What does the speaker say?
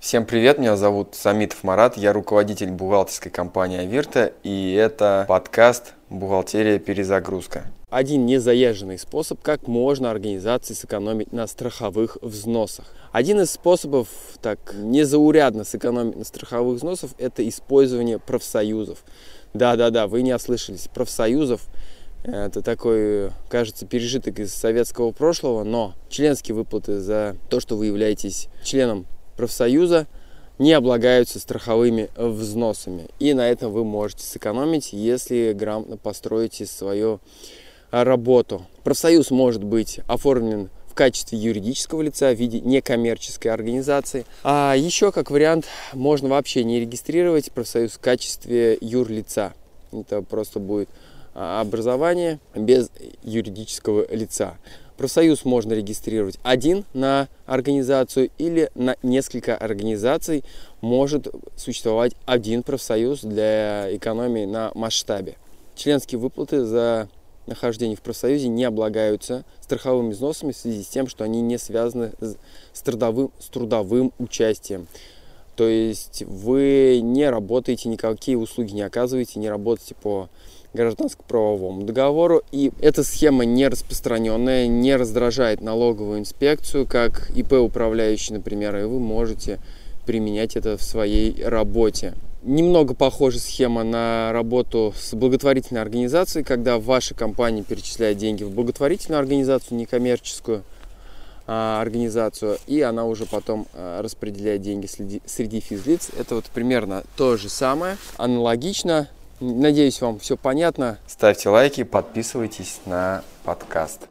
Всем привет, меня зовут Самитов Марат, я руководитель бухгалтерской компании Авирта, и это подкаст «Бухгалтерия. Перезагрузка». Один незаезженный способ, как можно организации сэкономить на страховых взносах. Один из способов так незаурядно сэкономить на страховых взносах – это использование профсоюзов. Да-да-да, вы не ослышались, профсоюзов – это такой, кажется, пережиток из советского прошлого, но членские выплаты за то, что вы являетесь членом профсоюза не облагаются страховыми взносами. И на этом вы можете сэкономить, если грамотно построите свою работу. Профсоюз может быть оформлен в качестве юридического лица в виде некоммерческой организации. А еще как вариант можно вообще не регистрировать профсоюз в качестве юрлица. Это просто будет а, образование без юридического лица. Профсоюз можно регистрировать один на организацию или на несколько организаций. Может существовать один профсоюз для экономии на масштабе. Членские выплаты за нахождение в профсоюзе не облагаются страховыми взносами в связи с тем, что они не связаны с трудовым, с трудовым участием. То есть вы не работаете, никакие услуги не оказываете, не работаете по гражданско-правовому договору. И эта схема не распространенная, не раздражает налоговую инспекцию, как ИП управляющий, например, и вы можете применять это в своей работе. Немного похожа схема на работу с благотворительной организацией, когда ваша компания перечисляет деньги в благотворительную организацию, некоммерческую организацию, и она уже потом а, распределяет деньги среди физлиц. Это вот примерно то же самое, аналогично, Надеюсь, вам все понятно. Ставьте лайки, подписывайтесь на подкаст.